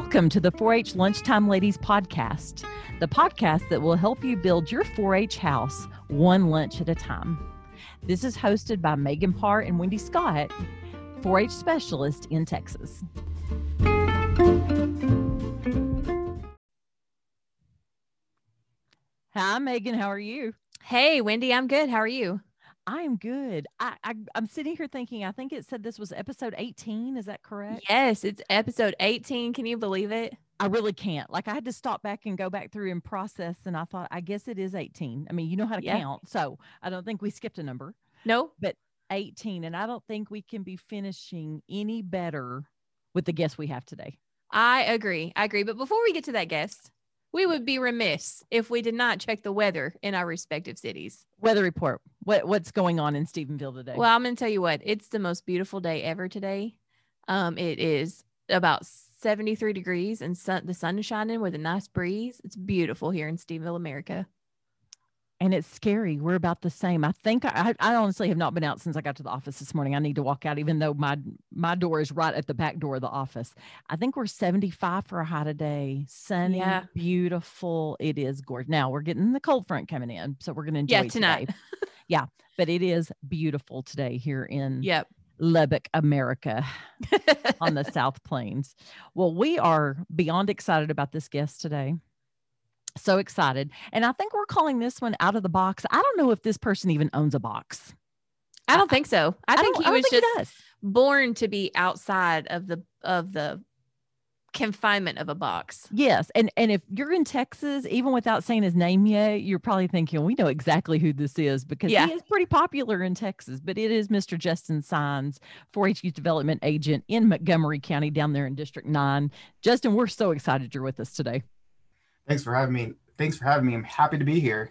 Welcome to the 4 H Lunchtime Ladies podcast, the podcast that will help you build your 4 H house one lunch at a time. This is hosted by Megan Parr and Wendy Scott, 4 H specialist in Texas. Hi, Megan. How are you? Hey, Wendy. I'm good. How are you? I am good. I, I am sitting here thinking. I think it said this was episode 18. Is that correct? Yes, it's episode 18. Can you believe it? I really can't. Like I had to stop back and go back through and process, and I thought, I guess it is 18. I mean, you know how to yeah. count, so I don't think we skipped a number. No, but 18, and I don't think we can be finishing any better with the guest we have today. I agree. I agree. But before we get to that guest, we would be remiss if we did not check the weather in our respective cities. Weather report. What what's going on in Stephenville today? Well, I'm going to tell you what. It's the most beautiful day ever today. Um, it is about 73 degrees and sun, the sun is shining with a nice breeze. It's beautiful here in Stephenville, America and it's scary. We're about the same. I think I, I honestly have not been out since I got to the office this morning. I need to walk out, even though my my door is right at the back door of the office. I think we're 75 for a high today. Sunny, yeah. beautiful. It is gorgeous. Now we're getting the cold front coming in, so we're gonna enjoy yeah, tonight. yeah, but it is beautiful today here in yep. Lubbock, America, on the South Plains. Well, we are beyond excited about this guest today so excited. And I think we're calling this one out of the box. I don't know if this person even owns a box. I don't think so. I, I think he was think just born to be outside of the of the confinement of a box. Yes. And and if you're in Texas, even without saying his name yet, you're probably thinking, we know exactly who this is because yeah. he is pretty popular in Texas. But it is Mr. Justin Signs, 4-H Youth Development Agent in Montgomery County down there in District 9. Justin, we're so excited you're with us today. Thanks for having me. Thanks for having me. I'm happy to be here.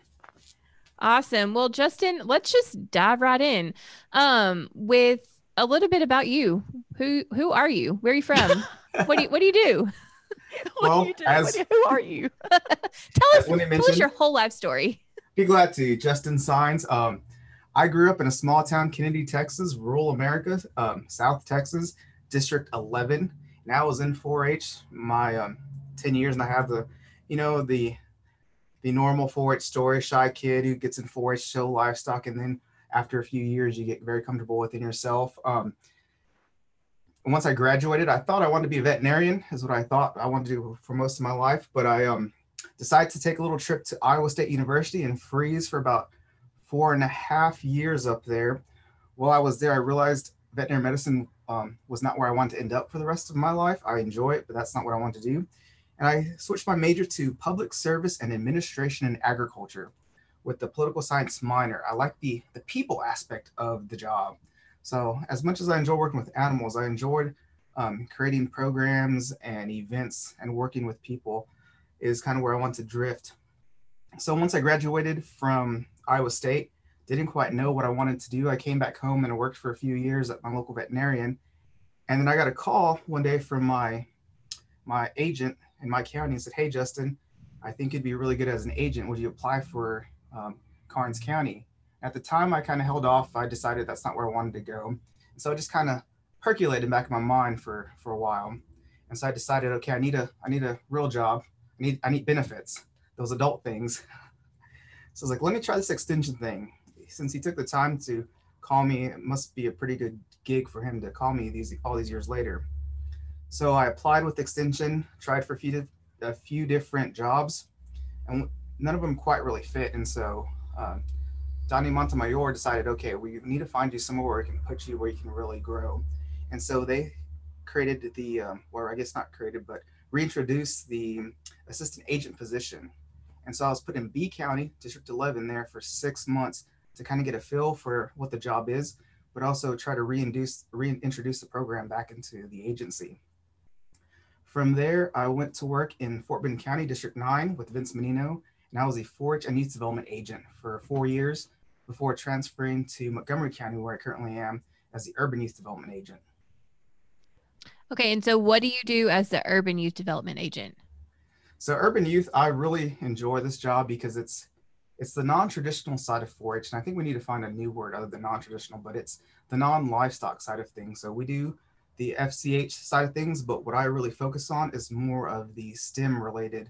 Awesome. Well, Justin, let's just dive right in um, with a little bit about you. Who who are you? Where are you from? what do you what do you do? well, do you do? As, you, who are you? tell us, tell us your whole life story. Be glad to. Justin Signs. Um, I grew up in a small town, Kenedy, Texas, rural America, um, South Texas, District 11. And I was in 4-H my um, 10 years, and I have the you know the the normal 4-H story, shy kid who gets in 4-H show livestock, and then after a few years, you get very comfortable within yourself. Um, once I graduated, I thought I wanted to be a veterinarian, is what I thought I wanted to do for most of my life. But I um, decided to take a little trip to Iowa State University and freeze for about four and a half years up there. While I was there, I realized veterinary medicine um, was not where I wanted to end up for the rest of my life. I enjoy it, but that's not what I want to do and I switched my major to public service and administration and agriculture with the political science minor. I like the, the people aspect of the job. So as much as I enjoy working with animals, I enjoyed um, creating programs and events and working with people is kind of where I want to drift. So once I graduated from Iowa State, didn't quite know what I wanted to do. I came back home and worked for a few years at my local veterinarian. And then I got a call one day from my my agent in my county and said, Hey, Justin, I think you'd be really good as an agent. Would you apply for um, Karnes County? At the time, I kind of held off. I decided that's not where I wanted to go. And so I just kind of percolated back in my mind for, for a while. And so I decided, okay, I need a, I need a real job. I need, I need benefits, those adult things. so I was like, let me try this extension thing. Since he took the time to call me, it must be a pretty good gig for him to call me these, all these years later. So I applied with extension, tried for a few, a few different jobs, and none of them quite really fit. And so uh, Donnie Montemayor decided, okay, we need to find you somewhere where we can put you where you can really grow. And so they created the, um, or I guess not created, but reintroduced the assistant agent position. And so I was put in Bee County, District 11 there for six months to kind of get a feel for what the job is, but also try to reintroduce, reintroduce the program back into the agency. From there, I went to work in Fort Bend County, District 9 with Vince Menino, and I was a 4-H and youth development agent for four years before transferring to Montgomery County, where I currently am as the urban youth development agent. Okay, and so what do you do as the urban youth development agent? So urban youth, I really enjoy this job because it's it's the non-traditional side of 4-H, and I think we need to find a new word other than non-traditional, but it's the non-livestock side of things. So we do the FCH side of things, but what I really focus on is more of the STEM related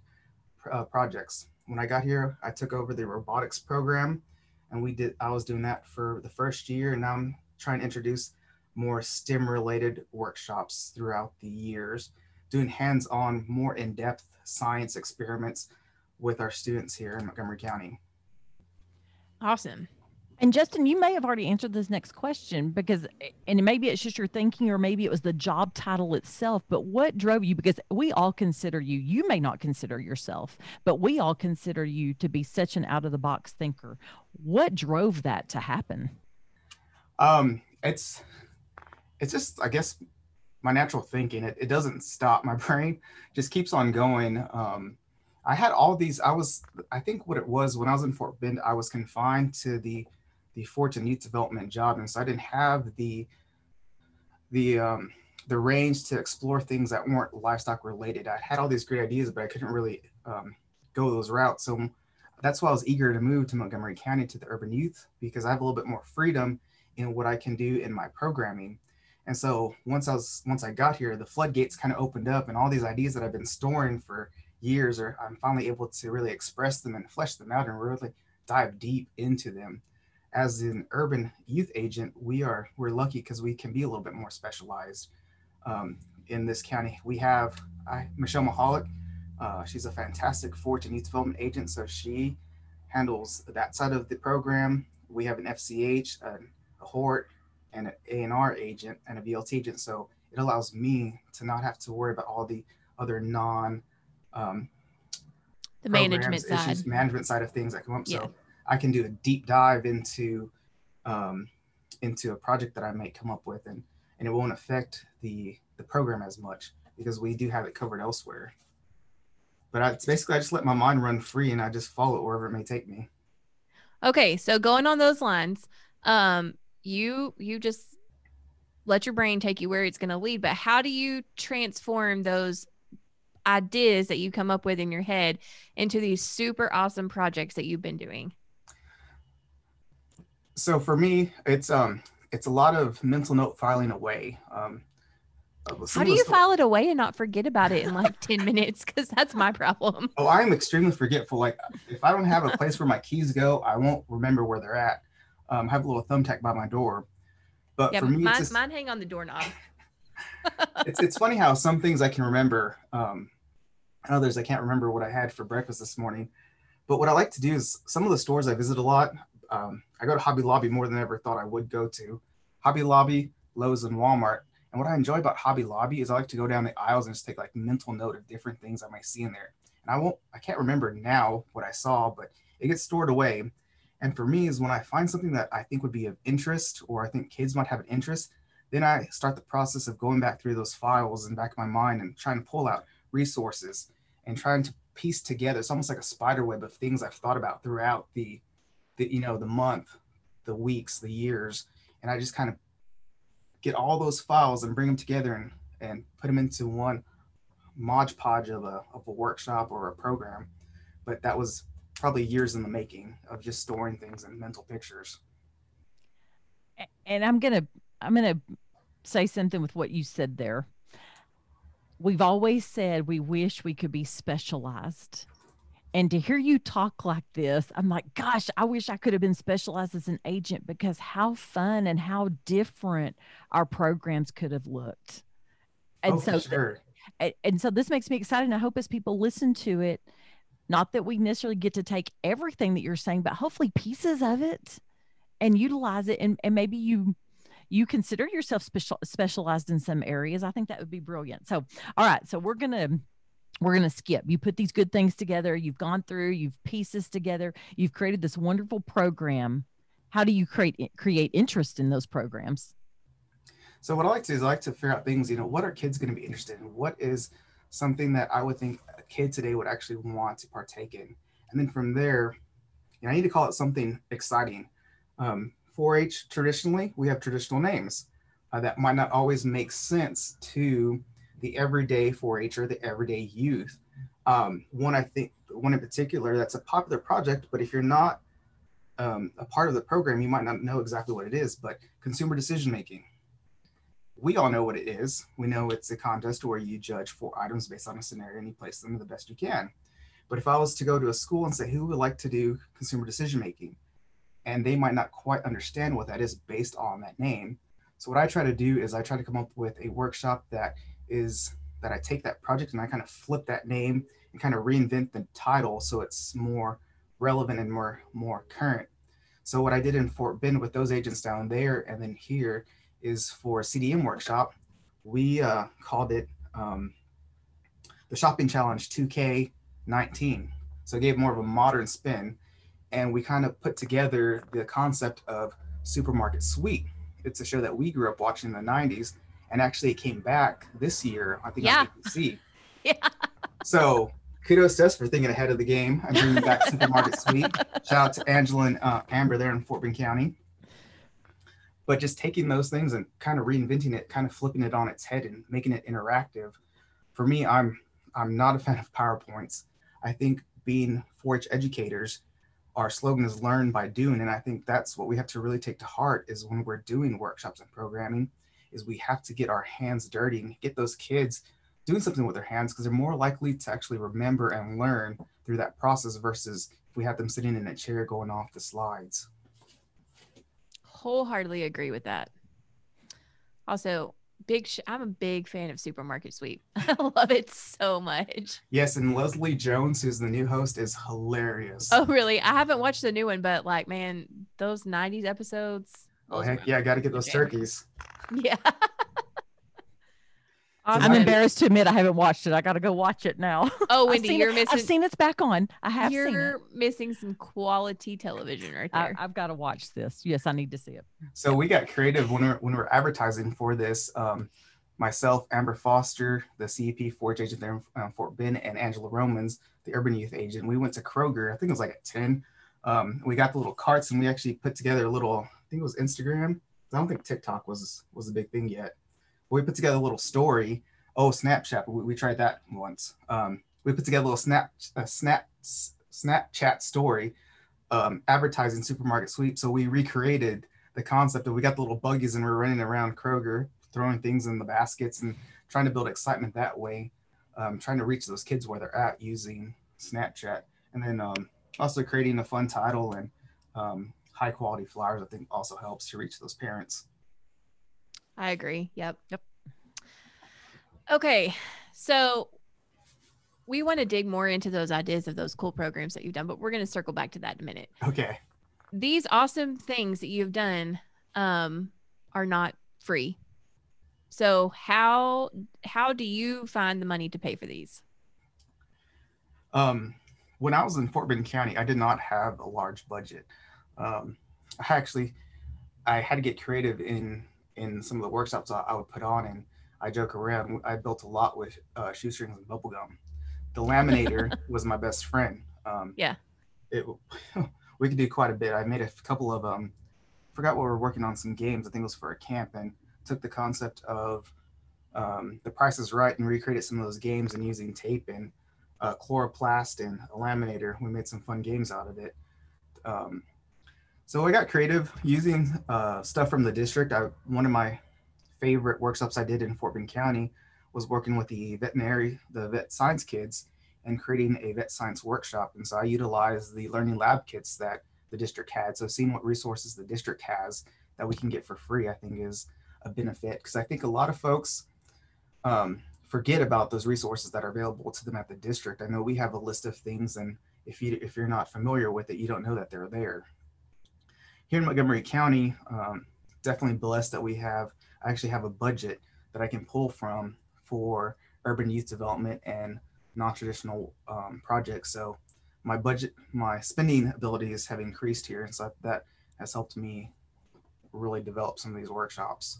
uh, projects. When I got here, I took over the robotics program and we did, I was doing that for the first year and now I'm trying to introduce more STEM related workshops throughout the years, doing hands-on, more in-depth science experiments with our students here in Montgomery County. Awesome. And Justin, you may have already answered this next question because, and maybe it's just your thinking, or maybe it was the job title itself. But what drove you? Because we all consider you, you may not consider yourself, but we all consider you to be such an out of the box thinker. What drove that to happen? Um, it's, it's just, I guess, my natural thinking. It, it doesn't stop. My brain just keeps on going. Um, I had all these. I was, I think, what it was when I was in Fort Bend. I was confined to the the Fulton Youth Development job, and so I didn't have the the um, the range to explore things that weren't livestock related. I had all these great ideas, but I couldn't really um, go those routes. So that's why I was eager to move to Montgomery County to the urban youth because I have a little bit more freedom in what I can do in my programming. And so once I was once I got here, the floodgates kind of opened up, and all these ideas that I've been storing for years, are I'm finally able to really express them and flesh them out and really dive deep into them as an urban youth agent, we are we're lucky because we can be a little bit more specialized um, in this county. We have I, Michelle Mahalik. Uh, she's a fantastic Fulton Youth Development agent, so she handles that side of the program. We have an FCH, a, a HORT, and an A&R agent and a VLT agent. So it allows me to not have to worry about all the other non um, the management issues, side, management side of things that come up. Yeah. So I can do a deep dive into um, into a project that I may come up with, and and it won't affect the the program as much because we do have it covered elsewhere. But I, it's basically I just let my mind run free and I just follow it wherever it may take me. Okay, so going on those lines, um, you you just let your brain take you where it's going to lead. But how do you transform those ideas that you come up with in your head into these super awesome projects that you've been doing? So for me, it's um it's a lot of mental note filing away. Um, uh, How do you file it away and not forget about it in like 10 minutes? Because that's my problem. Oh, I am extremely forgetful. Like if I don't have a place where my keys go, I won't remember where they're at. Um, I have a little thumbtack by my door. But Yeah, for me, mine, just, mine hang on the doorknob. it's it's funny how some things I can remember, um, and others I can't remember what I had for breakfast this morning. But what I like to do is some of the stores I visit a lot. Um, I go to Hobby Lobby more than I ever thought I would go to. Hobby Lobby, Lowe's, and Walmart. And what I enjoy about Hobby Lobby is I like to go down the aisles and just take like mental note of different things I might see in there. And I won't, I can't remember now what I saw, but it gets stored away. And for me is when I find something that I think would be of interest or I think kids might have an interest, then I start the process of going back through those files in back of my mind and trying to pull out resources and trying to piece together. It's almost like a spider web of things I've thought about throughout the, the you know, the month, the weeks, the years, and I just kind of get all those files and bring them together and and put them into one modge podge of a of a workshop or a program. But that was probably years in the making of just storing things in mental pictures. And I'm gonna I'm gonna say something with what you said there. We've always said we wish we could be specialized. And to hear you talk like this, I'm like, gosh, I wish I could have been specialized as an agent because how fun and how different our programs could have looked. And oh, so sure. and so this makes me excited. And I hope as people listen to it, not that we necessarily get to take everything that you're saying, but hopefully pieces of it and utilize it. And, and maybe you you consider yourself special specialized in some areas. I think that would be brilliant. So all right. So we're gonna we're gonna skip. You put these good things together, you've gone through, you've pieces together, you've created this wonderful program. How do you create create interest in those programs? So what I like to do is I like to figure out things, you know, what are kids going to be interested in? What is something that I would think a kid today would actually want to partake in? And then from there, you know, I need to call it something exciting. Um, 4-H traditionally, we have traditional names uh, that might not always make sense to the everyday 4-H or the everyday youth. Um, one I think, one in particular, that's a popular project, but if you're not um, a part of the program, you might not know exactly what it is. But consumer decision making. we all know what it is. We know it's a contest where you judge four items based on a scenario and you place them the best you can. But if I was to go to a school and say, who would like to do consumer decision making? And they might not quite understand what that is based on that name. So what I try to do is I try to come up with a workshop that is that I take that project and I kind of flip that name and kind of reinvent the title so it's more relevant and more more current. So what I did in Fort Bend with those agents down there and then here is for CDM workshop. We uh, called it um, the Shopping Challenge 2K19. So it gave more of a modern spin. And we kind of put together the concept of Supermarket Sweep. It's a show that we grew up watching in the 90s. And actually, it came back this year, I think Yeah. on ABC. Yeah. So kudos to us for thinking ahead of the game and bringing back Supermarket Sweep. Shout out to Angela and uh, Amber there in Fort Bend County. But just taking those things and kind of reinventing it, kind of flipping it on its head and making it interactive. For me, I'm I'm not a fan of PowerPoints. I think being 4-H educators, our slogan is learn by doing. And I think that's what we have to really take to heart is when we're doing workshops and programming, is we have to get our hands dirty and get those kids doing something with their hands because they're more likely to actually remember and learn through that process versus if we have them sitting in a chair going off the slides. Wholeheartedly agree with that. Also, big. Sh- I'm a big fan of Supermarket Sweep. I love it so much. Yes, and Leslie Jones, who's the new host, is hilarious. Oh, really? I haven't watched the new one, but like, man, those '90s episodes. Oh, heck yeah, I got to get those turkeys. Yeah. I'm Awesome. embarrassed to admit I haven't watched it. I got to go watch it now. Oh, I've Wendy, seen you're it. missing. I've seen it's back on. I have you're missing some quality television right I, there. I've got to watch this. Yes, I need to see it. So we got creative when we're when we're advertising for this. Um, myself, Amber Foster, the CEP 4-H agent there in uh, Fort Bend, and Angela Romans, the urban youth agent. We went to Kroger. I think it was like at 10. Um, we got the little carts and we actually put together a little. Think it was Instagram. I don't think TikTok was was a big thing yet. We put together a little story. Oh, Snapchat. We, we tried that once. Um, we put together a little snap a snap Snapchat story um, advertising supermarket sweep. So we recreated the concept of we got the little buggies and we're running around Kroger, throwing things in the baskets and trying to build excitement that way, um, trying to reach those kids where they're at using Snapchat. And then um, also creating a fun title and um, high quality flyers, I think also helps to reach those parents. I agree. Yep. Yep. Okay. So we want to dig more into those ideas of those cool programs that you've done, but we're going to circle back to that in a minute. Okay. These awesome things that you've done um, are not free. So how how do you find the money to pay for these? Um, when I was in Fort Bend County, I did not have a large budget. Um, I actually, I had to get creative in in some of the workshops I, I would put on, and I joke around. I built a lot with uh, shoestrings and bubble gum. The laminator was my best friend. Um, Yeah. It, we could do quite a bit. I made a couple of um, forgot what we were working on some games. I think it was for a camp, and took the concept of um, the Price is Right and recreated some of those games and using tape and uh, coroplast and a laminator. We made some fun games out of it. Um, so I got creative using uh, stuff from the district. I, one of my favorite workshops I did in Fort Bend County was working with the veterinary, the vet science kids, and creating a vet science workshop. And so I utilized the learning lab kits that the district had. So seeing what resources the district has that we can get for free, I think is a benefit because I think a lot of folks um, forget about those resources that are available to them at the district. I know we have a list of things, and if you if you're not familiar with it, you don't know that they're there. Here in Montgomery County, um, definitely blessed that we have. I actually have a budget that I can pull from for urban youth development and non-traditional um, projects. So my budget, my spending abilities have increased here, and so that has helped me really develop some of these workshops.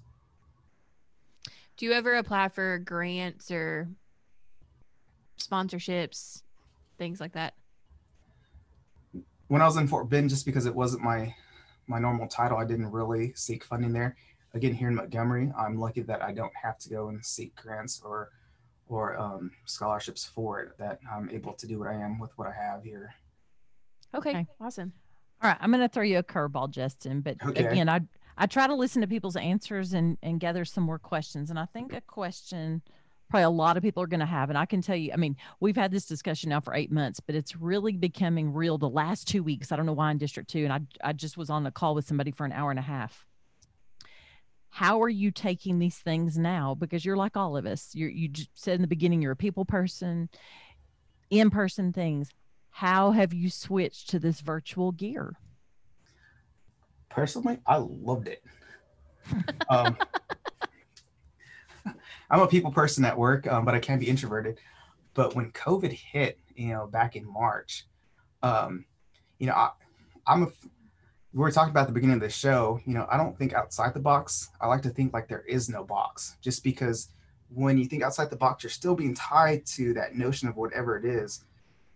Do you ever apply for grants or sponsorships, things like that? when I was in Fort Bend, just because it wasn't my my normal title, I didn't really seek funding there. Again, here in Montgomery, I'm lucky that I don't have to go and seek grants or or um, scholarships for it. That I'm able to do what I am with what I have here. Okay, Okay. awesome. All right, I'm going to throw you a curveball, Justin. But Okay. again, I I try to listen to people's answers and and gather some more questions. And I think a question probably a lot of people are going to have and i can tell you i mean we've had this discussion now for eight months but it's really becoming real the last two weeks i don't know why in district two and i, I just was on a call with somebody for an hour and a half. How are you taking these things now? Because you're like all of us you you said in the beginning you're a people person in person things. How have you switched to this virtual gear? Personally i loved it. Um, i'm a people person at work um, but i can be introverted but when covid hit you know back in march um, you know I, i'm a we were talking about at the beginning of the show, you know, I don't think outside the box. I like to think like there is no box, just because when you think outside the box, you're still being tied to that notion of whatever it is.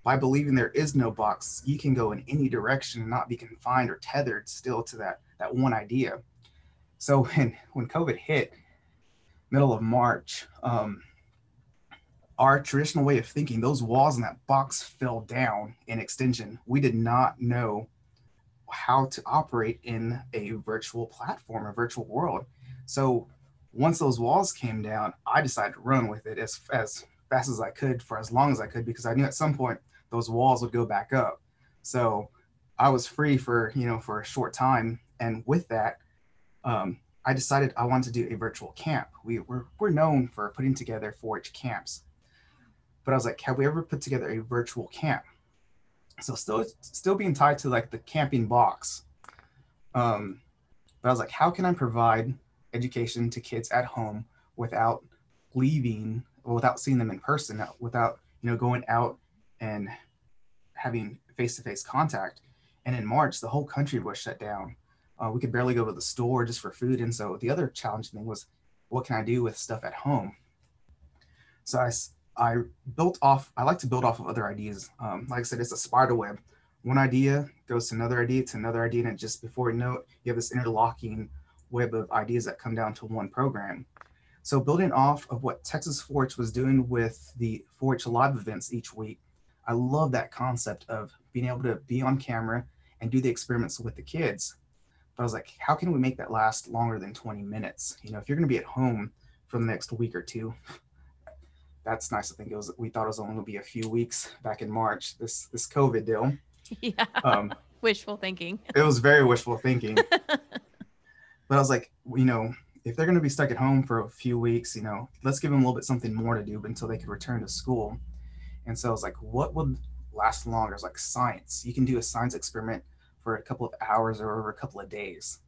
By believing there is no box, you can go in any direction and not be confined or tethered still to that that one idea. So when when COVID hit, middle of March, um, our traditional way of thinking, those walls in that box fell down in extension. We did not know how to operate in a virtual platform, a virtual world. So once those walls came down, I decided to run with it as, as fast as I could for as long as I could because I knew at some point those walls would go back up. So I was free for, you know, for a short time. And with that, um, I decided I wanted to do a virtual camp. We, we're, we're known for putting together 4-H camps. But I was like, have we ever put together a virtual camp? so still still being tied to like the camping box um but i was like how can i provide education to kids at home without leaving or without seeing them in person without you know going out and having face-to-face contact and in march the whole country was shut down uh, we could barely go to the store just for food and so the other challenging thing was what can i do with stuff at home so i I built off, I like to build off of other ideas. Um, like I said, it's a spider web. One idea goes to another idea to another idea. And just before you know it, you have this interlocking web of ideas that come down to one program. So building off of what Texas 4-H was doing with the 4-H live events each week, I love that concept of being able to be on camera and do the experiments with the kids. I was like, how can we make that last longer than 20 minutes? You know, if you're going to be at home for the next week or two, that's nice. I think it was we thought it was only gonna be a few weeks back in March. This this COVID deal. Yeah. Um, wishful thinking. It was very wishful thinking. but I was like, you know, if they're gonna be stuck at home for a few weeks, you know, let's give them a little bit something more to do until they could return to school. And so I was like, what would last longer? It's like science. You can do a science experiment for a couple of hours or over a couple of days.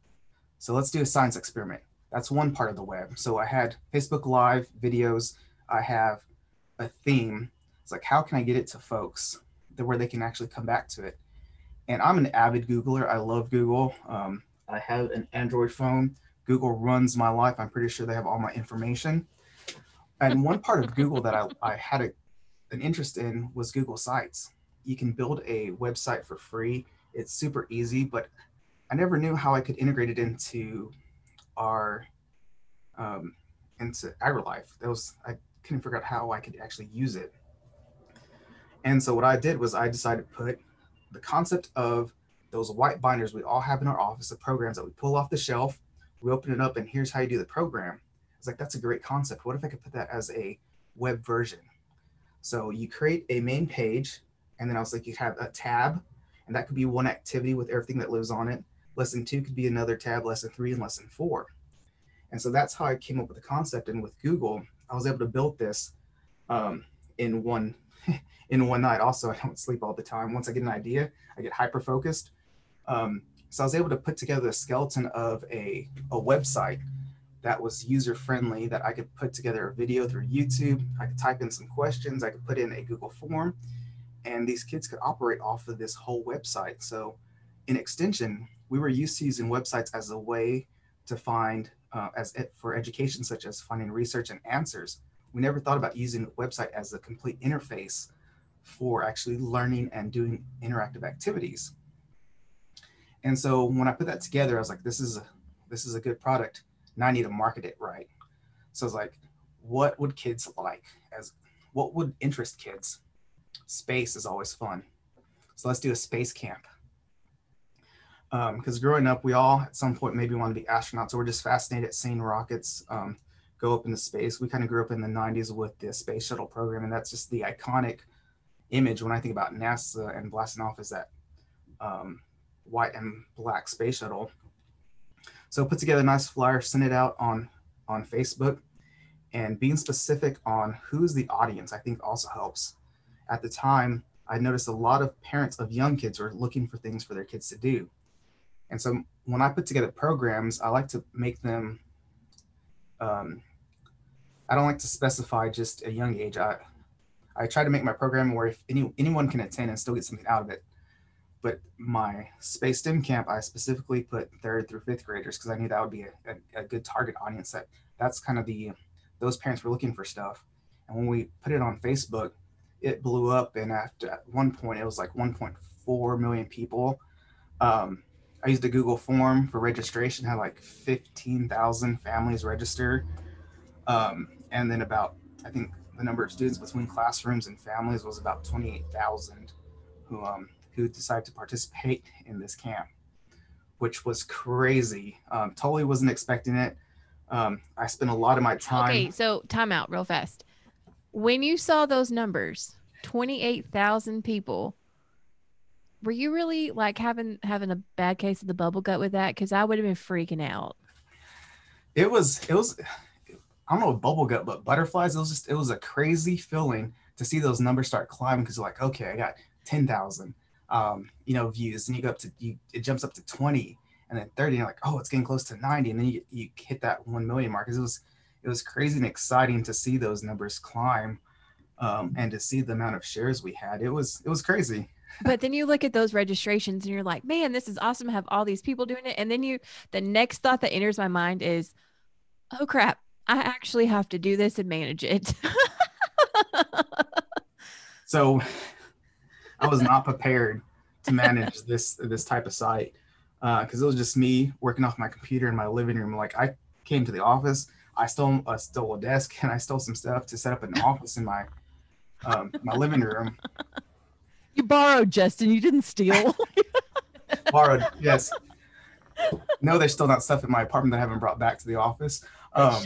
So let's do a science experiment. That's one part of the web. So I had Facebook Live videos I have a theme. It's like, how can I get it to folks that where they can actually come back to it? And I'm an avid Googler. I love Google. Um, I have an Android phone. Google runs my life. I'm pretty sure they have all my information. And one part of Google that I, I had a, an interest in was Google Sites. You can build a website for free. It's super easy, but I never knew how I could integrate it into our um, into AgriLife. That was I couldn't figure out how I could actually use it. And so what I did was I decided to put the concept of those white binders we all have in our office the programs that we pull off the shelf, we open it up, and here's how you do the program. It's like, that's a great concept. What if I could put that as a web version? So you create a main page, and then I was like, you have a tab, and that could be one activity with everything that lives on it. Lesson two could be another tab, lesson three, and lesson four. And so that's how I came up with the concept. And with Google, I was able to build this um, in one in one night. Also, I don't sleep all the time. Once I get an idea, I get hyper focused. Um, so I was able to put together a skeleton of a, a website that was user friendly that I could put together a video through YouTube. I could type in some questions. I could put in a Google form and these kids could operate off of this whole website. So in extension, we were used to using websites as a way to find uh, as for education, such as finding research and answers. We never thought about using website as a complete interface for actually learning and doing interactive activities. And so when I put that together, I was like, this is a, this is a good product. Now I need to market it right. So I was like, what would kids like? As what would interest kids? Space is always fun. So let's do a space camp. because growing up, we all at some point maybe want to be astronauts, or we're just fascinated at seeing rockets um, go up into space. We kind of grew up in the 90s with the space shuttle program, and that's just the iconic image when I think about NASA and blasting off is that um, white and black space shuttle. So put together a nice flyer, send it out on on Facebook, and being specific on who's the audience, I think also helps. At the time, I noticed a lot of parents of young kids were looking for things for their kids to do. And so when I put together programs, I like to make them, um, I don't like to specify just a young age. I, I try to make my program where if any, anyone can attend and still get something out of it. But my Space STEM camp, I specifically put third through fifth graders because I knew that would be a, a, a good target audience. That that's kind of the those parents were looking for stuff. And when we put it on Facebook, it blew up. And after at one point, it was like 1.4 million people. Um, I used a Google form for registration, had like 15,000 families register. Um, and then about, I think the number of students between classrooms and families was about 28,000 who, um, who decided to participate in this camp, which was crazy. Um, totally wasn't expecting it. Um, I spent a lot of my time. Okay, so time out real fast. When you saw those numbers, 28,000 people, were you really like having having a bad case of the bubble gut with that? Because I would have been freaking out. It was it was I don't know bubble gut, but butterflies. It was just it was a crazy feeling to see those numbers start climbing because you're like, okay, I got ten thousand, um, you know, views, and you go up to you, it jumps up to twenty, and then thirty, and you're like, oh, it's getting close to ninety, and then you you hit that one million mark. Cuz it was it was crazy and exciting to see those numbers climb, um, and to see the amount of shares we had. It was it was crazy but then you look at those registrations and you're like, man, this is awesome to have all these people doing it. And then you, the next thought that enters my mind is, oh crap, I actually have to do this and manage it. so I was not prepared to manage this this type of site because uh, it was just me working off my computer in my living room. Like I came to the office, I stole I stole a desk and I stole some stuff to set up an office in my um, my living room. You borrowed, Justin. You didn't steal. borrowed, yes. No, there's still not stuff in my apartment that I haven't brought back to the office. Um,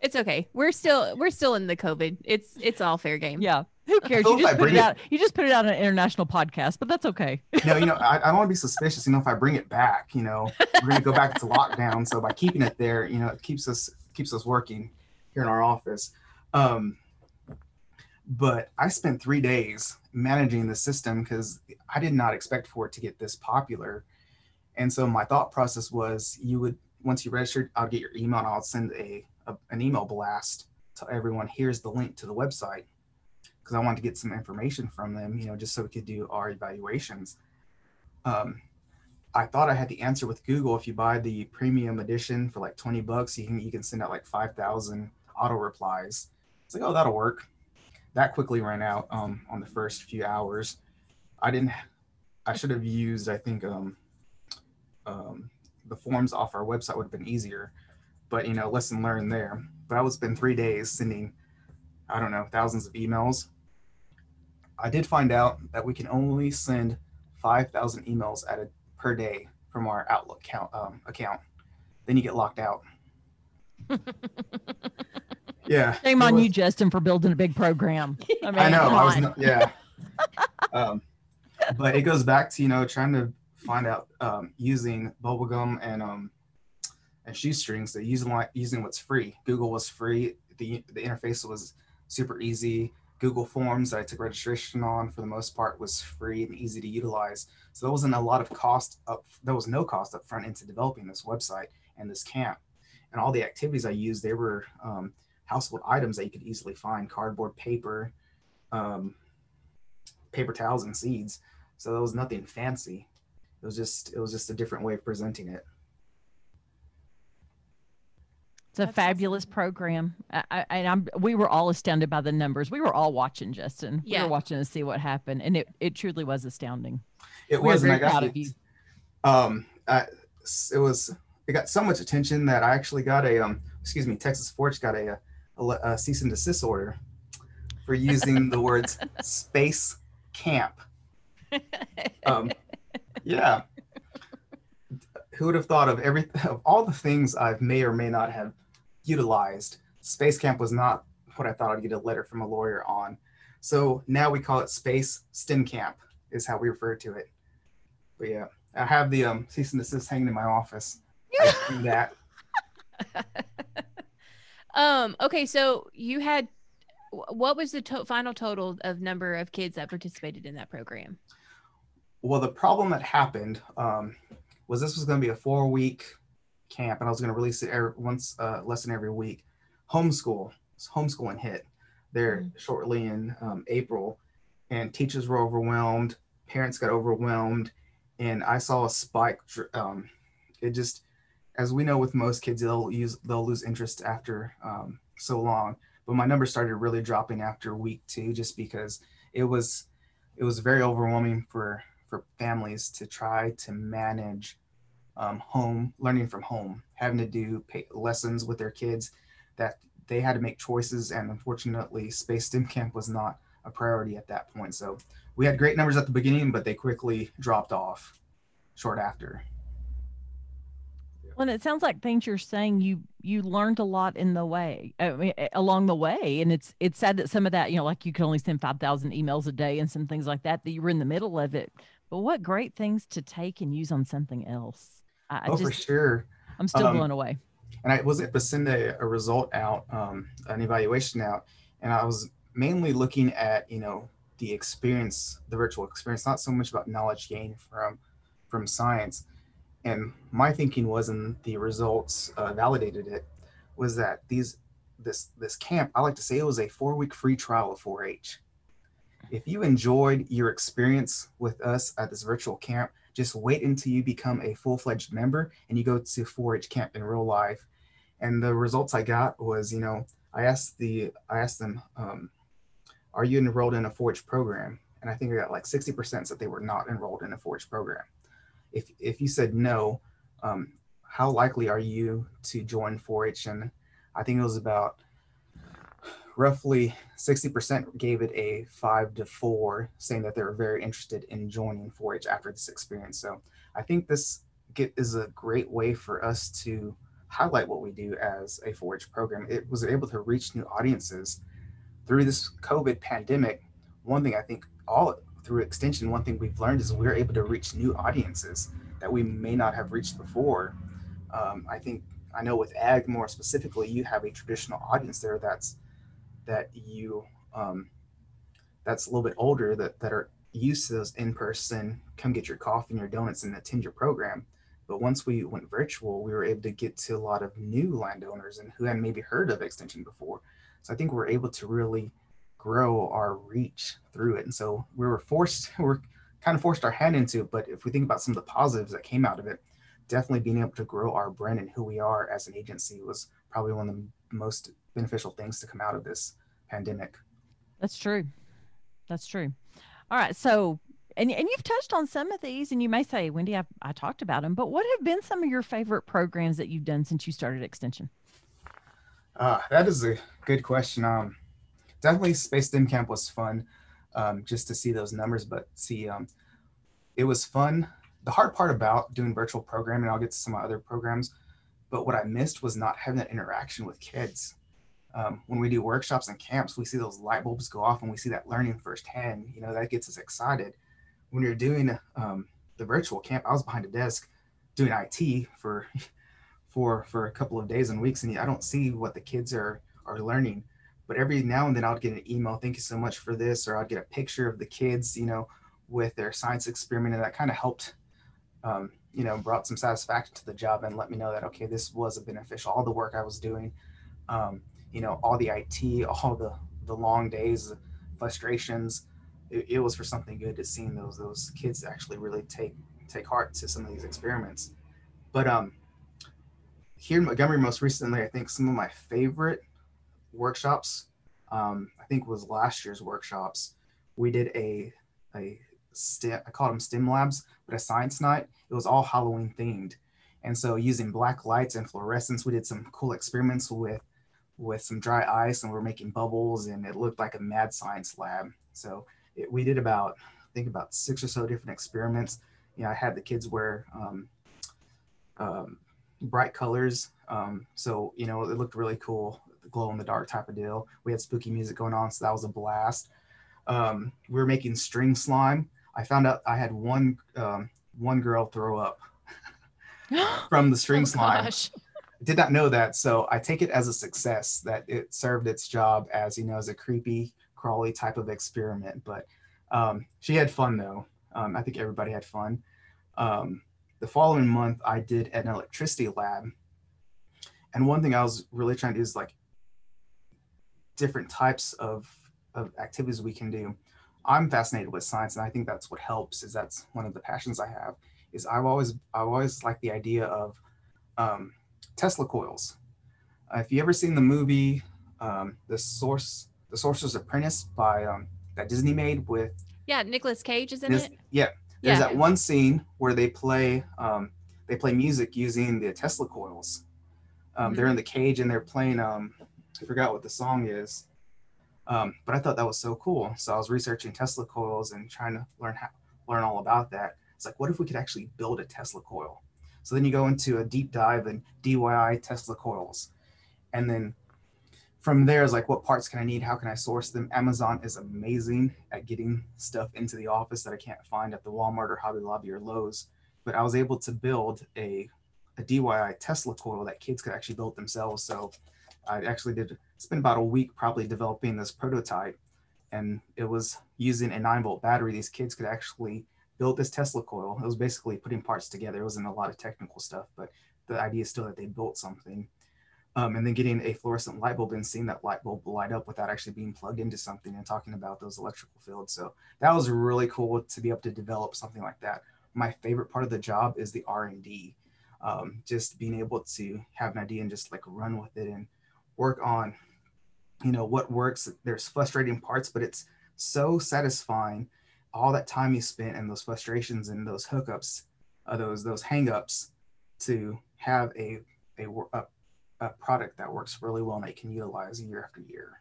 it's okay. We're still we're still in the COVID. It's it's all fair game. Yeah. Who cares? You just put it, it, out. You just put it out on an international podcast, but that's okay. no, you know, I, I don't want to be suspicious. You know, if I bring it back, you know, we're gonna go back to lockdown. So by keeping it there, you know, it keeps us keeps us working here in our office. Um, but I spent three days managing the system because I did not expect for it to get this popular. And so my thought process was you would, once you registered, I'll get your email and I'll send a, a an email blast to everyone. Here's the link to the website because I wanted to get some information from them, you know, just so we could do our evaluations. Um, I thought I had the answer with Google. If you buy the premium edition for like 20 bucks, you can you can send out like 5,000 auto replies. It's like, oh, that'll work that quickly ran out um, on the first few hours. I didn't. I should have used. I think um, um, the forms off our website would have been easier, but you know, lesson learned there. But I would spend three days sending, I don't know, thousands of emails. I did find out that we can only send five thousand emails at a per day from our Outlook count, um, account. Then you get locked out. Yeah. Shame on was, you, Justin, for building a big program. I, mean, I know. I was not, yeah. um, but it goes back to you know trying to find out um, using bubblegum and um, and shoestrings that using using what's free. Google was free. The the interface was super easy. Google Forms that I took registration on for the most part was free and easy to utilize. So there wasn't a lot of cost up. There was no cost up front into developing this website and this camp. And all the activities I used, they were um, household items that you could easily find cardboard paper um, paper towels and seeds so there was nothing fancy it was just it was just a different way of presenting it it's a That's fabulous awesome. program I, I, and i'm we were all astounded by the numbers we were all watching justin yeah. we were watching to see what happened and it, it truly was astounding it we was very proud of you um I, it was it got so much attention that i actually got a um excuse me texas 4-H got a, a a, a cease and desist order for using the words space camp. Um, yeah. who would have thought of every of all the things I've may or may not have utilized? Space Camp was not what I thought I'd get a letter from a lawyer on. So now we call it Space STEM Camp, is how we refer to it. But yeah, I have the um, cease and desist hanging in my office. That. um. Okay. So you had. What was the to- final total of number of kids that participated in that program? Well, the problem that happened um, was this was going to be a four week camp, and I was going to release it every, once uh, lesson every week. Homeschool, homeschooling hit there shortly in um, April, and teachers were overwhelmed, parents got overwhelmed, and I saw a spike. Um, it just, as we know with most kids, they'll use they'll lose interest after um, so long. But my numbers started really dropping after week two, just because it was it was very overwhelming for for families to try to manage um, home learning from home, having to do lessons with their kids that they had to make choices. And unfortunately, Space STEM Camp was not a priority at that point. So we had great numbers at the beginning, but they quickly dropped off short after. Well, it sounds like things you're saying you you learned a lot in the way, I mean, along the way, and it's it's sad that some of that, you know, like you could only send five thousand emails a day and some things like that that you were in the middle of it. But what great things to take and use on something else. I, oh, for sure. I'm still Um, blown away. and I was able to send a, a result out, um, an evaluation out, and I was mainly looking at you know the experience, the virtual experience, not so much about knowledge gained from from science. And my thinking was, and the results uh, validated it, was that these this this camp, I like to say, it was a four week free trial of 4-H. If you enjoyed your experience with us at this virtual camp, just wait until you become a full fledged member and you go to 4-H camp in real life. And the results I got was, you know, I asked the I asked them, um, are you enrolled in a 4-H program? And I think I got like 60% said they were not enrolled in a 4-H program. If if you said no, um, how likely are you to join 4-H? And I think it was about roughly 60% gave it a five to four, saying that they were very interested in joining 4-H after this experience. So I think this get, is a great way for us to highlight what we do as a 4-H program. It was able to reach new audiences through this COVID pandemic. One thing I think all through extension, one thing we've learned is we're able to reach new audiences that we may not have reached before. Um, I think I know with ag more specifically, you have a traditional audience there that's that you um, that's a little bit older that that are used to those in person, come get your coffee and your donuts and attend your program. But once we went virtual, we were able to get to a lot of new landowners and who hadn't maybe heard of extension before. So I think we're able to really grow our reach through it. And so we were forced, we're kind of forced our hand into it. But if we think about some of the positives that came out of it, definitely being able to grow our brand and who we are as an agency was probably one of the most beneficial things to come out of this pandemic. That's true. That's true. All right. So, and, and you've touched on some of these, and you may say, Wendy, I, I talked about them, but what have been some of your favorite programs that you've done since you started Extension? Uh, that is a good question. Um, definitely Space STEM Camp was fun um, just to see those numbers, but see, um, it was fun. The hard part about doing virtual programming, I'll get to some other programs, but what I missed was not having that interaction with kids. Um, when we do workshops and camps, we see those light bulbs go off and we see that learning firsthand. You know, that gets us excited. When you're doing um, the virtual camp, I was behind a desk doing IT for for for a couple of days and weeks, and I don't see what the kids are are learning. But every now and then, I'll get an email, "Thank you so much for this," or I'll get a picture of the kids, you know, with their science experiment, and that kind of helped, um, you know, brought some satisfaction to the job and let me know that okay, this was a beneficial. All the work I was doing, um, you know, all the IT, all the the long days, frustrations, it, it was for something good to seeing those those kids actually really take take heart to some of these experiments. But um, here in Montgomery, most recently, I think some of my favorite workshops, um, I think was last year's workshops. We did a a STEM, I called them STEM labs, but a science night. It was all Halloween themed, and so using black lights and fluorescence, we did some cool experiments with with some dry ice, and we are making bubbles, and it looked like a mad science lab. So it, we did about I think about six or so different experiments. You know, I had the kids wear um, um, bright colors. Um, so you know it looked really cool, glow in the dark type of deal. We had spooky music going on, so that was a blast. Um, we were making string slime. I found out I had one um, one girl throw up from the string Oh, slime. gosh. Did not know that, so I take it as a success that it served its job as you know as a creepy crawly type of experiment. But um, she had fun though. Um, I think everybody had fun. Um, the following month, I did an electricity lab, and one thing I was really trying to do is like different types of of activities we can do. I'm fascinated with science, and I think that's what helps. Is that's one of the passions I have. Is I've always I've always liked the idea of um, Tesla coils. Uh, if you ever seen the movie um, the source the Sorcerer's Apprentice by um, that Disney made with Yeah, Nicolas Cage is in it. yeah there's Yeah. that one scene where they play um, they play music using the Tesla coils. Um, They're in the cage and they're playing. Um, I forgot what the song is, um, but I thought that was so cool. So I was researching Tesla coils and trying to learn how learn all about that. It's like, what if we could actually build a Tesla coil? So then you go into a deep dive in DIY Tesla coils, and then from there is like, what parts can I need? How can I source them? Amazon is amazing at getting stuff into the office that I can't find at the Walmart or Hobby Lobby or Lowe's. But I was able to build a, a DIY Tesla coil that kids could actually build themselves. So I actually did spend about a week probably developing this prototype. And it was using a nine volt battery. These kids could actually build this Tesla coil. It was basically putting parts together. It wasn't a lot of technical stuff, but the idea is still that they built something um, and then getting a fluorescent light bulb and seeing that light bulb light up without actually being plugged into something and talking about those electrical fields. So that was really cool to be able to develop something like that. My favorite part of the job is the R and D, um, just being able to have an idea and just like run with it and work on, you know, what works. There's frustrating parts, but it's so satisfying. All that time you spent and those frustrations and those hookups, uh, those those hangups, to have a a, a a product that works really well and they can utilize year after year.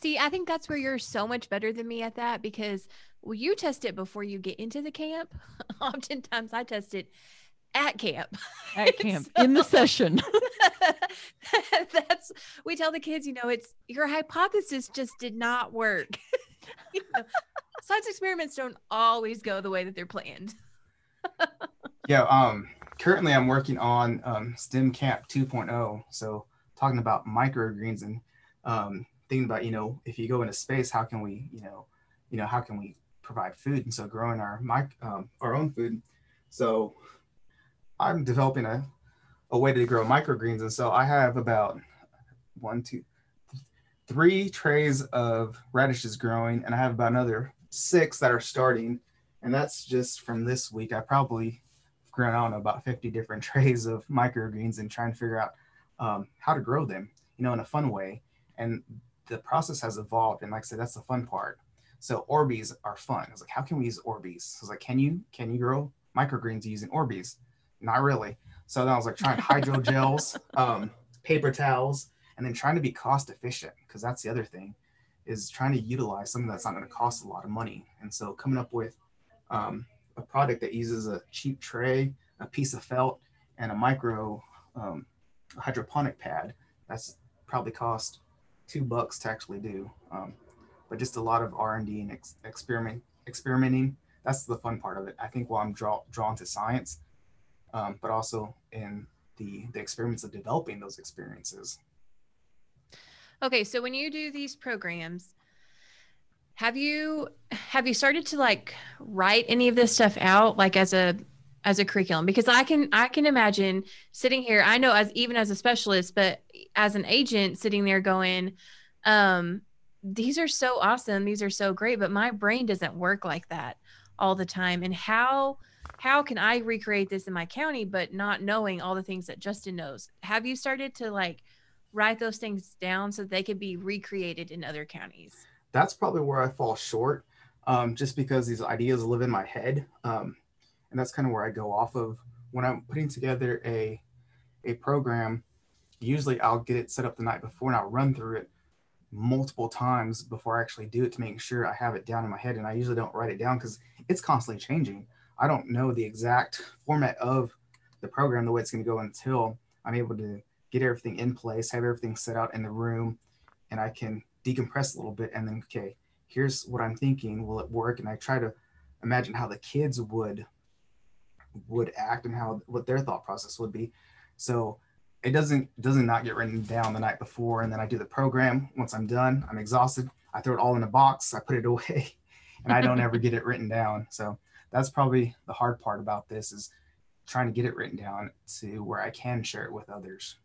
See, I think that's where you're so much better than me at that because well, you test it before you get into the camp. Oftentimes, I test it at camp. at camp in the session. that's we tell the kids, you know, it's your hypothesis just did not work. You know, science experiments don't always go the way that they're planned. Yeah, um, currently I'm working on um, STEM Camp 2.0. So talking about microgreens and um, thinking about, you know, if you go into space, how can we, you know, you know, how can we provide food? And so growing our mic, um, our own food. So I'm developing a, a way to grow microgreens. And so I have about one, two, three trays of radishes growing, and I have about another six that are starting. And that's just from this week. I probably grown on about 50 different trays of microgreens and trying to figure out um, how to grow them, you know, in a fun way. And the process has evolved. And like I said, that's the fun part. So Orbeez are fun. I was like, how can we use Orbeez? I was like, can you can you grow microgreens using Orbeez? Not really. So then I was like trying hydrogels, um, paper towels, and then trying to be cost efficient because that's the other thing is trying to utilize something that's not going to cost a lot of money. And so coming up with um, a product that uses a cheap tray, a piece of felt, and a micro um, hydroponic pad. That's probably cost two bucks to actually do. Um, but just a lot of R and D and ex- experiment experimenting. That's the fun part of it. I think while I'm draw, drawn to science, um, but also in the the experiments of developing those experiences. Okay, so when you do these programs, have you have you started to like write any of this stuff out like as a as a curriculum? Because I can I can imagine sitting here I know as even as a specialist but as an agent sitting there going um these are so awesome. These are so great but my brain doesn't work like that all the time. And how how can I recreate this in my county but not knowing all the things that Justin knows? Have you started to like write those things down so they could be recreated in other counties that's probably where I fall short, um, just because these ideas live in my head, um, and that's kind of where I go off of when I'm putting together a a program. Usually, I'll get it set up the night before, and I'll run through it multiple times before I actually do it to make sure I have it down in my head. And I usually don't write it down because it's constantly changing. I don't know the exact format of the program the way it's going to go until I'm able to get everything in place, have everything set out in the room, and I can decompress a little bit and then okay, here's what I'm thinking. Will it work? And I try to imagine how the kids would would act and how what their thought process would be. So it doesn't doesn't not get written down the night before and then I do the program. Once I'm done, I'm exhausted. I throw it all in a box, I put it away, and I don't ever get it written down. So that's probably the hard part about this is trying to get it written down to where I can share it with others.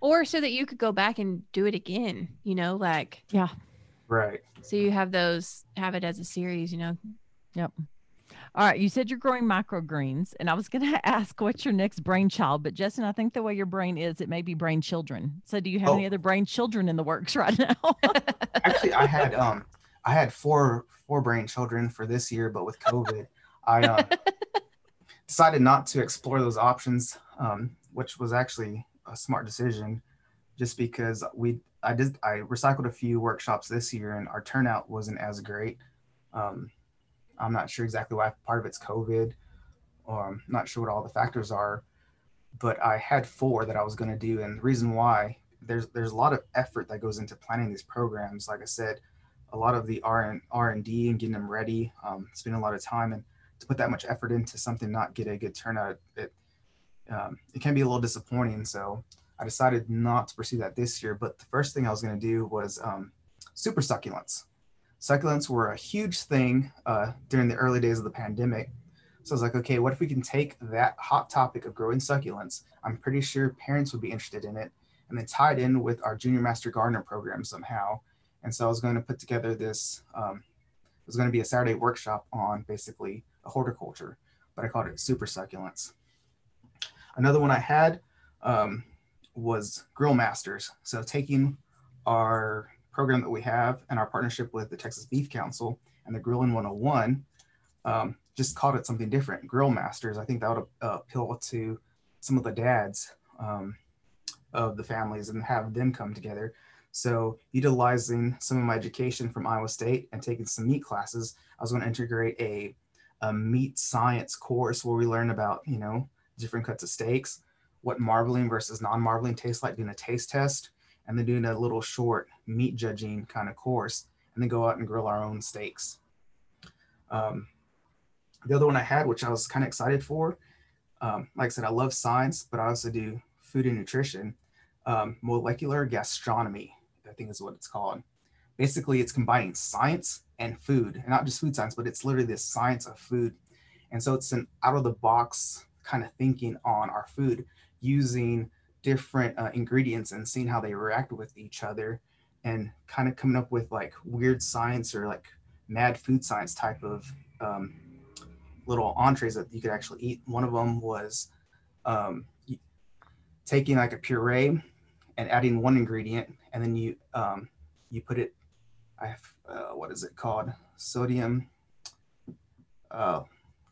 Or so that you could go back and do it again, you know, like Yeah. Right. so you have those have it as a series, you know. Yep. All right. You said you're growing microgreens, and I was going to ask what's your next brainchild, but Justin, I think the way your brain is, it may be brain children. So, do you have any Oh. other brain children in the works right now? Actually, I had um I had four four brain children for this year, but with COVID, I um, decided not to explore those options, um, which was actually a smart decision, just because we I did I recycled a few workshops this year and our turnout wasn't as great. Um, I'm not sure exactly why. Part of it's COVID, or I'm not sure what all the factors are, but I had four that I was going to do, and the reason why there's there's a lot of effort that goes into planning these programs. Like I said, a lot of the R and R and D and getting them ready, um, spending a lot of time, and to put that much effort into something not get a good turnout, it um, it can be a little disappointing. So I decided not to pursue that this year. But the first thing I was going to do was um, super succulents. Succulents were a huge thing uh, during the early days of the pandemic. So I was like, okay, what if we can take that hot topic of growing succulents? I'm pretty sure parents would be interested in it, and then tie it in with our Junior Master Gardener program somehow. And so I was going to put together this. Um, it was going to be a Saturday workshop on basically a horticulture, but I called it Super Succulents. Another one I had um, was Grill Masters. So taking our program that we have and our partnership with the Texas Beef Council and the Grilling 101, um, just called it something different. Grill Masters. I think that would uh, appeal to some of the dads um, of the families and have them come together. So utilizing some of my education from Iowa State and taking some meat classes, I was going to integrate a, a meat science course where we learn about, you know, different cuts of steaks, what marbling versus non-marbling tastes like, doing a taste test, and then doing a little short meat judging kind of course, and then go out and grill our own steaks. Um, the other one I had, which I was kind of excited for, um, like I said, I love science, but I also do food and nutrition. Um, molecular gastronomy, I think is what it's called. Basically, it's combining science and food, and not just food science, but it's literally the science of food. And so it's an out of the box kind of thinking on our food using different uh, ingredients and seeing how they react with each other and kind of coming up with like weird science or like mad food science type of um, little entrees that you could actually eat. One of them was um, taking like a puree and adding one ingredient, and then you um, you put it. I have uh, what is it called? Sodium. Uh,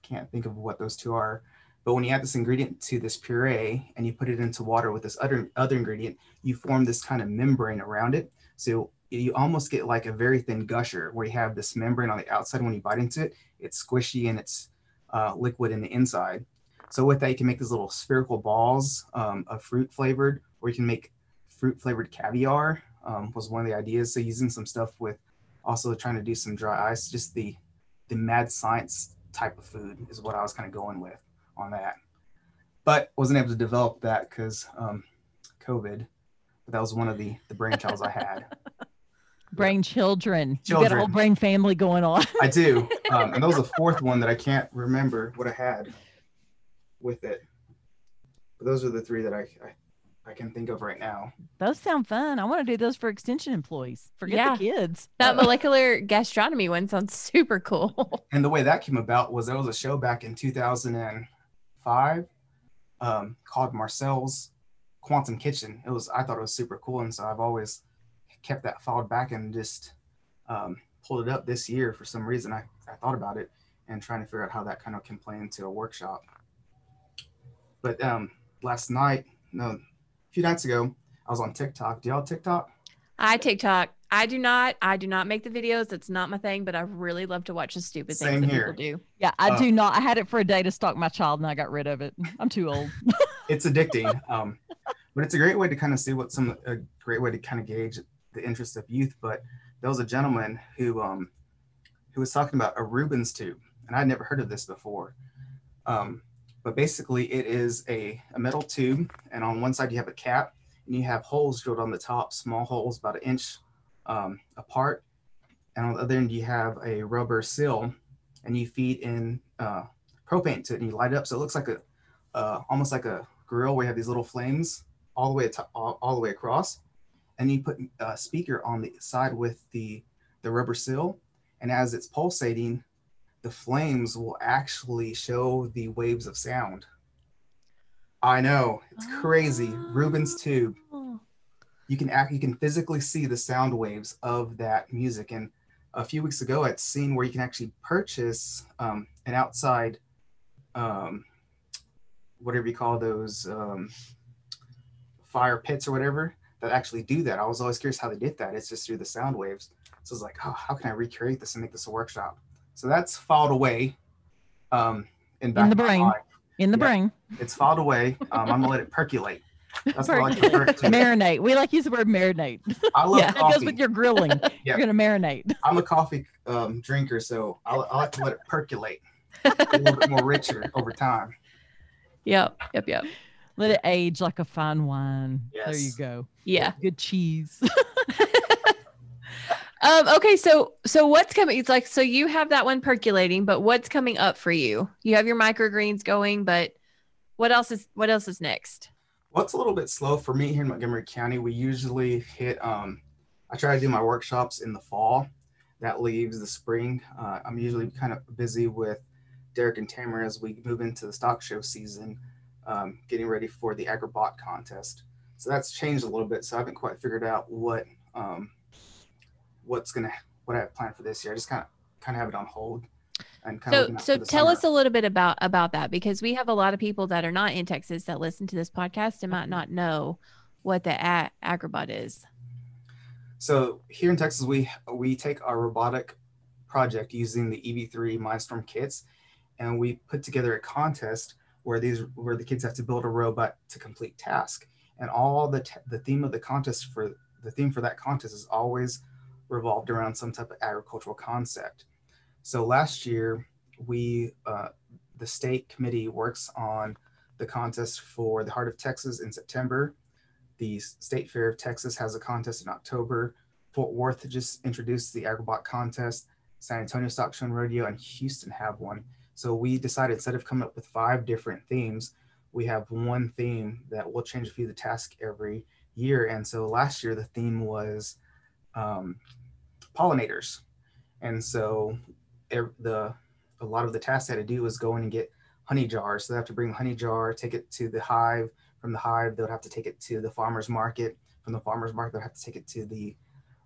can't think of what those two are. But when you add this ingredient to this puree and you put it into water with this other other ingredient, you form this kind of membrane around it. So you almost get like a very thin gusher where you have this membrane on the outside. When you bite into it, it's squishy and it's uh, liquid in the inside. So with that, you can make these little spherical balls um, of fruit flavored, or you can make fruit flavored caviar. Um, was one of the ideas. So using some stuff with also trying to do some dry ice, just the the mad science type of food is what I was kind of going with on that. But wasn't able to develop that because um, COVID. But that was one of the the brainchilds I had. brain children. You got a whole brain family going on. I do. Um, and that was the fourth one that I can't remember what I had with it. But those are the three that I, I, I can think of right now. Those sound fun. I want to do those for extension employees. Forget Yeah. the kids. That molecular gastronomy one sounds super cool. And the way that came about was there was a show back in 2005 um, called Marcel's Quantum Kitchen. It was I thought it was super cool, and so I've always kept that filed back and just um, pulled it up this year for some reason. I, I thought about it and trying to figure out how that kind of can play into a workshop. But um, last night, no, a few nights ago, I was on TikTok. Do y'all TikTok? I TikTok. I do not. I do not make the videos. That's not my thing. But I really love to watch the stupid Same things that here. people do. Yeah, I Uh, do not. I had it for a day to stalk my child and I got rid of it. I'm too old. it's addicting. Um, but it's a great way to kind of see what some a great way to kind of gauge the interest of youth. But there was a gentleman who um, who was talking about a Rubens tube, and I'd never heard of this before. Um, but basically, it is a, a metal tube, and on one side you have a cap, and you have holes drilled on the top, small holes about an inch um, apart, and on the other end you have a rubber seal, and you feed in uh, propane to it, and you light it up, so it looks like a uh, almost like a grill where you have these little flames all the way to, all, all the way across, and you put a speaker on the side with the the rubber seal, and as it's pulsating, the flames will actually show the waves of sound. I know it's crazy. Rubens tube. You can act. You can physically see the sound waves of that music. And a few weeks ago, I'd seen where you can actually purchase um, an outside, um, whatever you call those, um, fire pits or whatever that actually do that. I was always curious how they did that. It's just through the sound waves. So I was like, oh, how can I recreate this and make this a workshop? So that's filed away um, in, back the brain. In the Yeah. brain. It's filed away. Um, I'm gonna let it percolate. That's what I like to refer to. marinate. We like use the word marinate. I love yeah, it coffee. goes with your grilling. You're gonna marinate. I'm a coffee um, drinker, so I, I like to let it percolate a little bit more richer over time. Yep. Yep. Yep. Let it age like a fine wine. There you go. Yeah. Good cheese. Um, okay, so so what's coming? It's like so you have that one percolating, but what's coming up for you? You have your microgreens going, but what else is what else is next? It's a little bit slow for me here in Montgomery County. We usually hit. Um, I try to do my workshops in the fall. That leaves the spring. Uh, I'm usually kind of busy with Derek and Tamara as we move into the stock show season, um, getting ready for the Agribot contest. So that's changed a little bit. So I haven't quite figured out what um, what's gonna what I have planned for this year. I just kind of kind of have it on hold. And kind So so tell us a little bit about about that because we have a lot of people that are not in Texas that listen to this podcast and might not know what the a- agribot is. So here in Texas, we we take our robotic project using the EV3 Mindstorm kits, and we put together a contest where these where the kids have to build a robot to complete task. And all the t- the theme of the contest for the theme for that contest is always revolved around some type of agricultural concept. So last year, we uh, the state committee works on the contest for the Heart of Texas in September. The State Fair of Texas has a contest in October. Fort Worth just introduced the Agribot contest. San Antonio Stock Show and Rodeo and Houston have one. So we decided instead of coming up with five different themes, we have one theme that will change a few of the tasks every year. And so last year the theme was um, pollinators, and so the a lot of the tasks they had to do was go in and get honey jars. So they have to bring honey jar, take it to the hive. From the hive, they'll have to take it to the farmer's market. From the farmer's market, they'll have to take it to the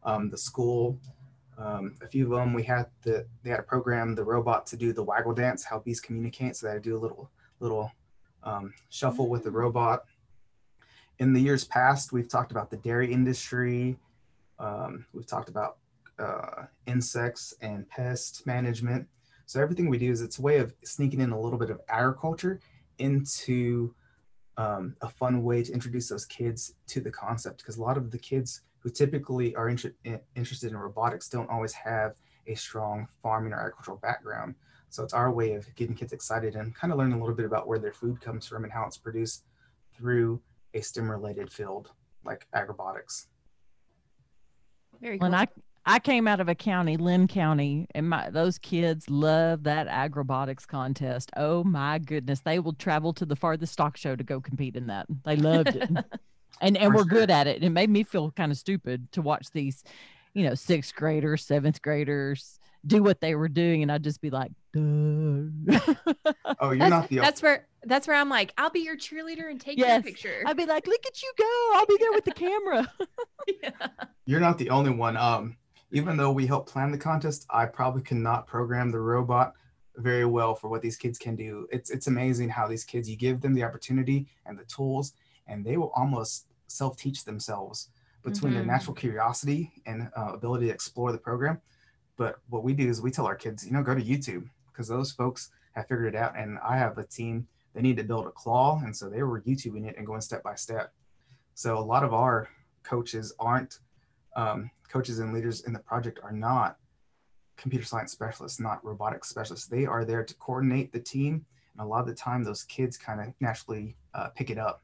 um, the school. Um, a few of them, we had the they had a program the robot to do the waggle dance, how bees communicate. So they had to do a little little um, shuffle with the robot. In the years past, we've talked about the dairy industry. Um, we've talked about uh, insects and pest management. So everything we do is it's a way of sneaking in a little bit of agriculture into um, a fun way to introduce those kids to the concept because a lot of the kids who typically are inter- interested in robotics don't always have a strong farming or agricultural background. So it's our way of getting kids excited and kind of learning a little bit about where their food comes from and how it's produced through a STEM related field like agribotics. Very cool. When I I came out of a county, Lynn County, and my those kids love that agrobotics contest. Oh my goodness, they will travel to the farthest stock show to go compete in that. They loved it, and and For we're sure. good at it. It made me feel kind of stupid to watch these, you know, sixth graders, seventh graders do what they were doing, and I'd just be like, Duh. Oh, you're that's, not the that's where that's where I'm like, I'll be your cheerleader and take your picture. I'd be like, look at you go! I'll be there with the camera. Yeah. you're not the only one. Um, even though we helped plan the contest, I probably cannot program the robot very well for what these kids can do. It's it's amazing how these kids you give them the opportunity and the tools, and they will almost self-teach themselves between their Mhm. natural curiosity and uh, ability to explore the program. But what we do is we tell our kids, you know, go to YouTube because those folks have figured it out. And I have a team, they need to build a claw. And so they were YouTubing it and going step by step. So a lot of our coaches aren't, um, coaches and leaders in the project are not computer science specialists, not robotics specialists. They are there to coordinate the team. And a lot of the time, those kids kind of naturally uh, pick it up.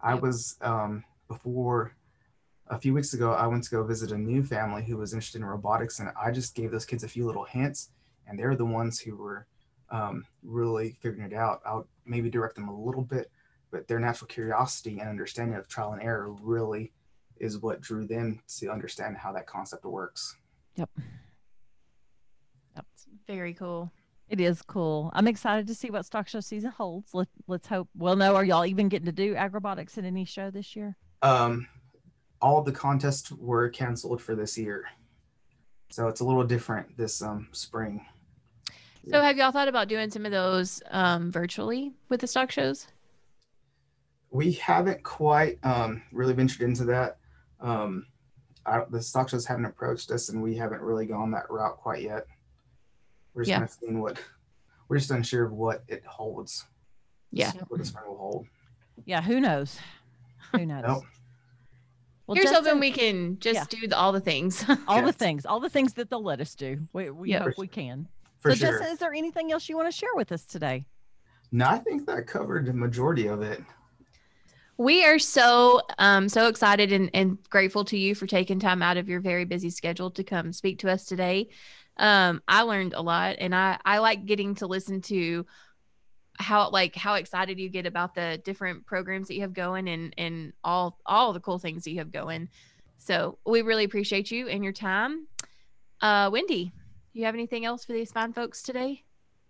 I was, um, before a few weeks ago, I went to go visit a new family who was interested in robotics, and I just gave those kids a few little hints, and they're the ones who were um, really figuring it out. I'll maybe direct them a little bit, but their natural curiosity and understanding of trial and error really is what drew them to understand how that concept works. Yep. It's very cool. It is cool. I'm excited to see what stock show season holds. Let, let's hope. Well, no, are y'all even getting to do agrobotics in any show this year? Um, all the contests were canceled for this year, so it's a little different this um, spring. So have y'all thought about doing some of those um, virtually with the stock shows? We haven't quite um, really ventured into that. Um, I, the stock shows haven't approached us, and we haven't really gone that route quite yet. We're just Yeah. kind of seeing what we're just unsure of what it holds. Yeah. what the spring will hold. Yeah, who knows? Who knows? Nope. Well, Here's Justin, hoping we can just yeah. do the, all the things. all the things, all the things that they'll let us do. We, we Yeah. hope we can. For so, sure. Justin, is there anything else you want to share with us today? no, I think that covered the majority of it. We are so um so excited and, and grateful to you for taking time out of your very busy schedule to come speak to us today. Um, I learned a lot and I, I like getting to listen to how like how excited you get about the different programs that you have going and and all all the cool things that you have going. So we really appreciate you and your time. Uh Wendy, you have anything else for these fine folks today?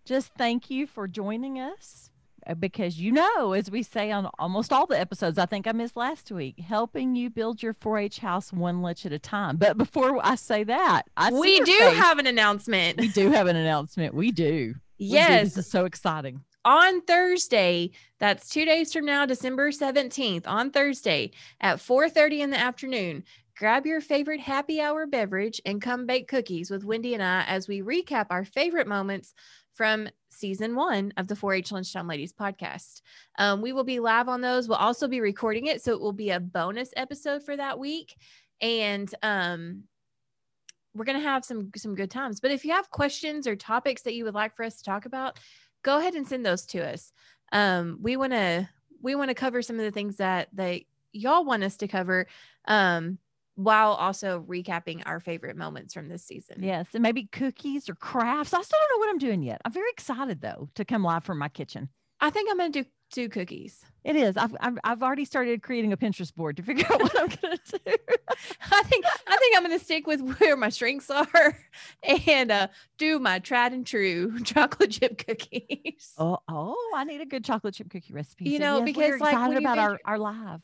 Just thank you for joining us because you know, as we say on almost all the episodes, I think I missed last week, helping you build your 4-H house one lunch at a time. But before I say that, I we do face. have an announcement. we do have an announcement. We do. We do. yes. This is so exciting. on Thursday, that's two days from now, December 17th, on Thursday at 4:30 in the afternoon. Grab your favorite happy hour beverage and come bake cookies with Wendy and I as we recap our favorite moments from season one of the 4-H Lunchtime Ladies podcast. Um, we will be live on those. We'll also be recording it. So it will be a bonus episode for that week. And um, we're going to have some some good times. But if you have questions or topics that you would like for us to talk about, go ahead and send those to us. Um, we want to we want to cover some of the things that that y'all want us to cover, um, while also recapping our favorite moments from this season. Yes, and maybe cookies or crafts. I still don't know what I'm doing yet. I'm very excited though to come live from my kitchen. I think I'm gonna do do cookies. It is. I've, I've I've already started creating a Pinterest board to figure out what I'm gonna do. I think I think I'm gonna stick with where my strengths are and uh, do my tried and true chocolate chip cookies. oh, oh, I need a good chocolate chip cookie recipe. You So know, yes, because, we're like, about our, our live.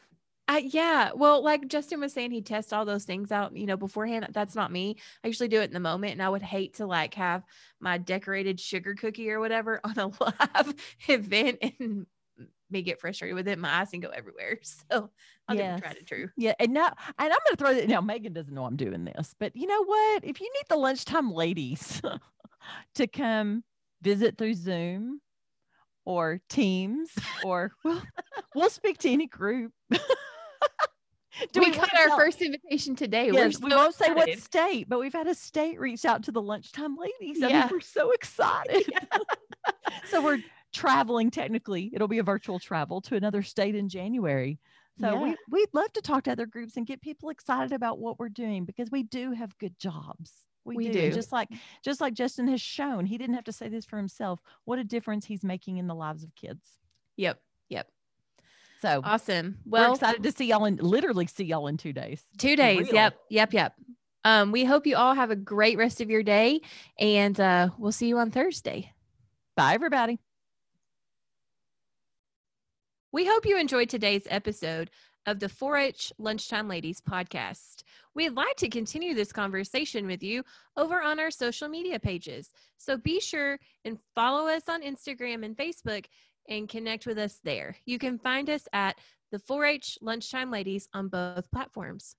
I, yeah. Well, like Justin was saying, he tests all those things out, you know, beforehand. That's not me. I usually do it in the moment. And I would hate to like have my decorated sugar cookie or whatever on a live event and me get frustrated with it. My icing go everywhere. So I'll Yes. tried and true. Yeah, and now and I'm gonna throw that now. Megan doesn't know I'm doing this, but you know what? If you need the lunchtime ladies to come visit through Zoom or Teams, or well, we'll speak to any group. Do we want got our tell- first invitation today. We're Yes, we won't say what state, but we've had a state reach out to the lunchtime ladies. I Yeah. mean, we're so excited. so we're traveling technically. It'll be a virtual travel to another state in January. So Yeah. we, we'd love to talk to other groups and get people excited about what we're doing because we do have good jobs. We, We do. Do. Just like just like Justin has shown, he didn't have to say this for himself. What a difference he's making in the lives of kids. Yep. Yep. So Awesome. we're Well, excited to see y'all in literally see y'all in two days. two days. Yep. Yep. Yep. Um, we hope you all have a great rest of your day and uh, we'll see you on Thursday. Bye everybody. We hope you enjoyed today's episode of the 4-H Lunchtime Ladies podcast. We'd like to continue this conversation with you over on our social media pages. So be sure and follow us on Instagram and Facebook and connect with us there. You can find us at the 4-H Lunchtime Ladies on both platforms.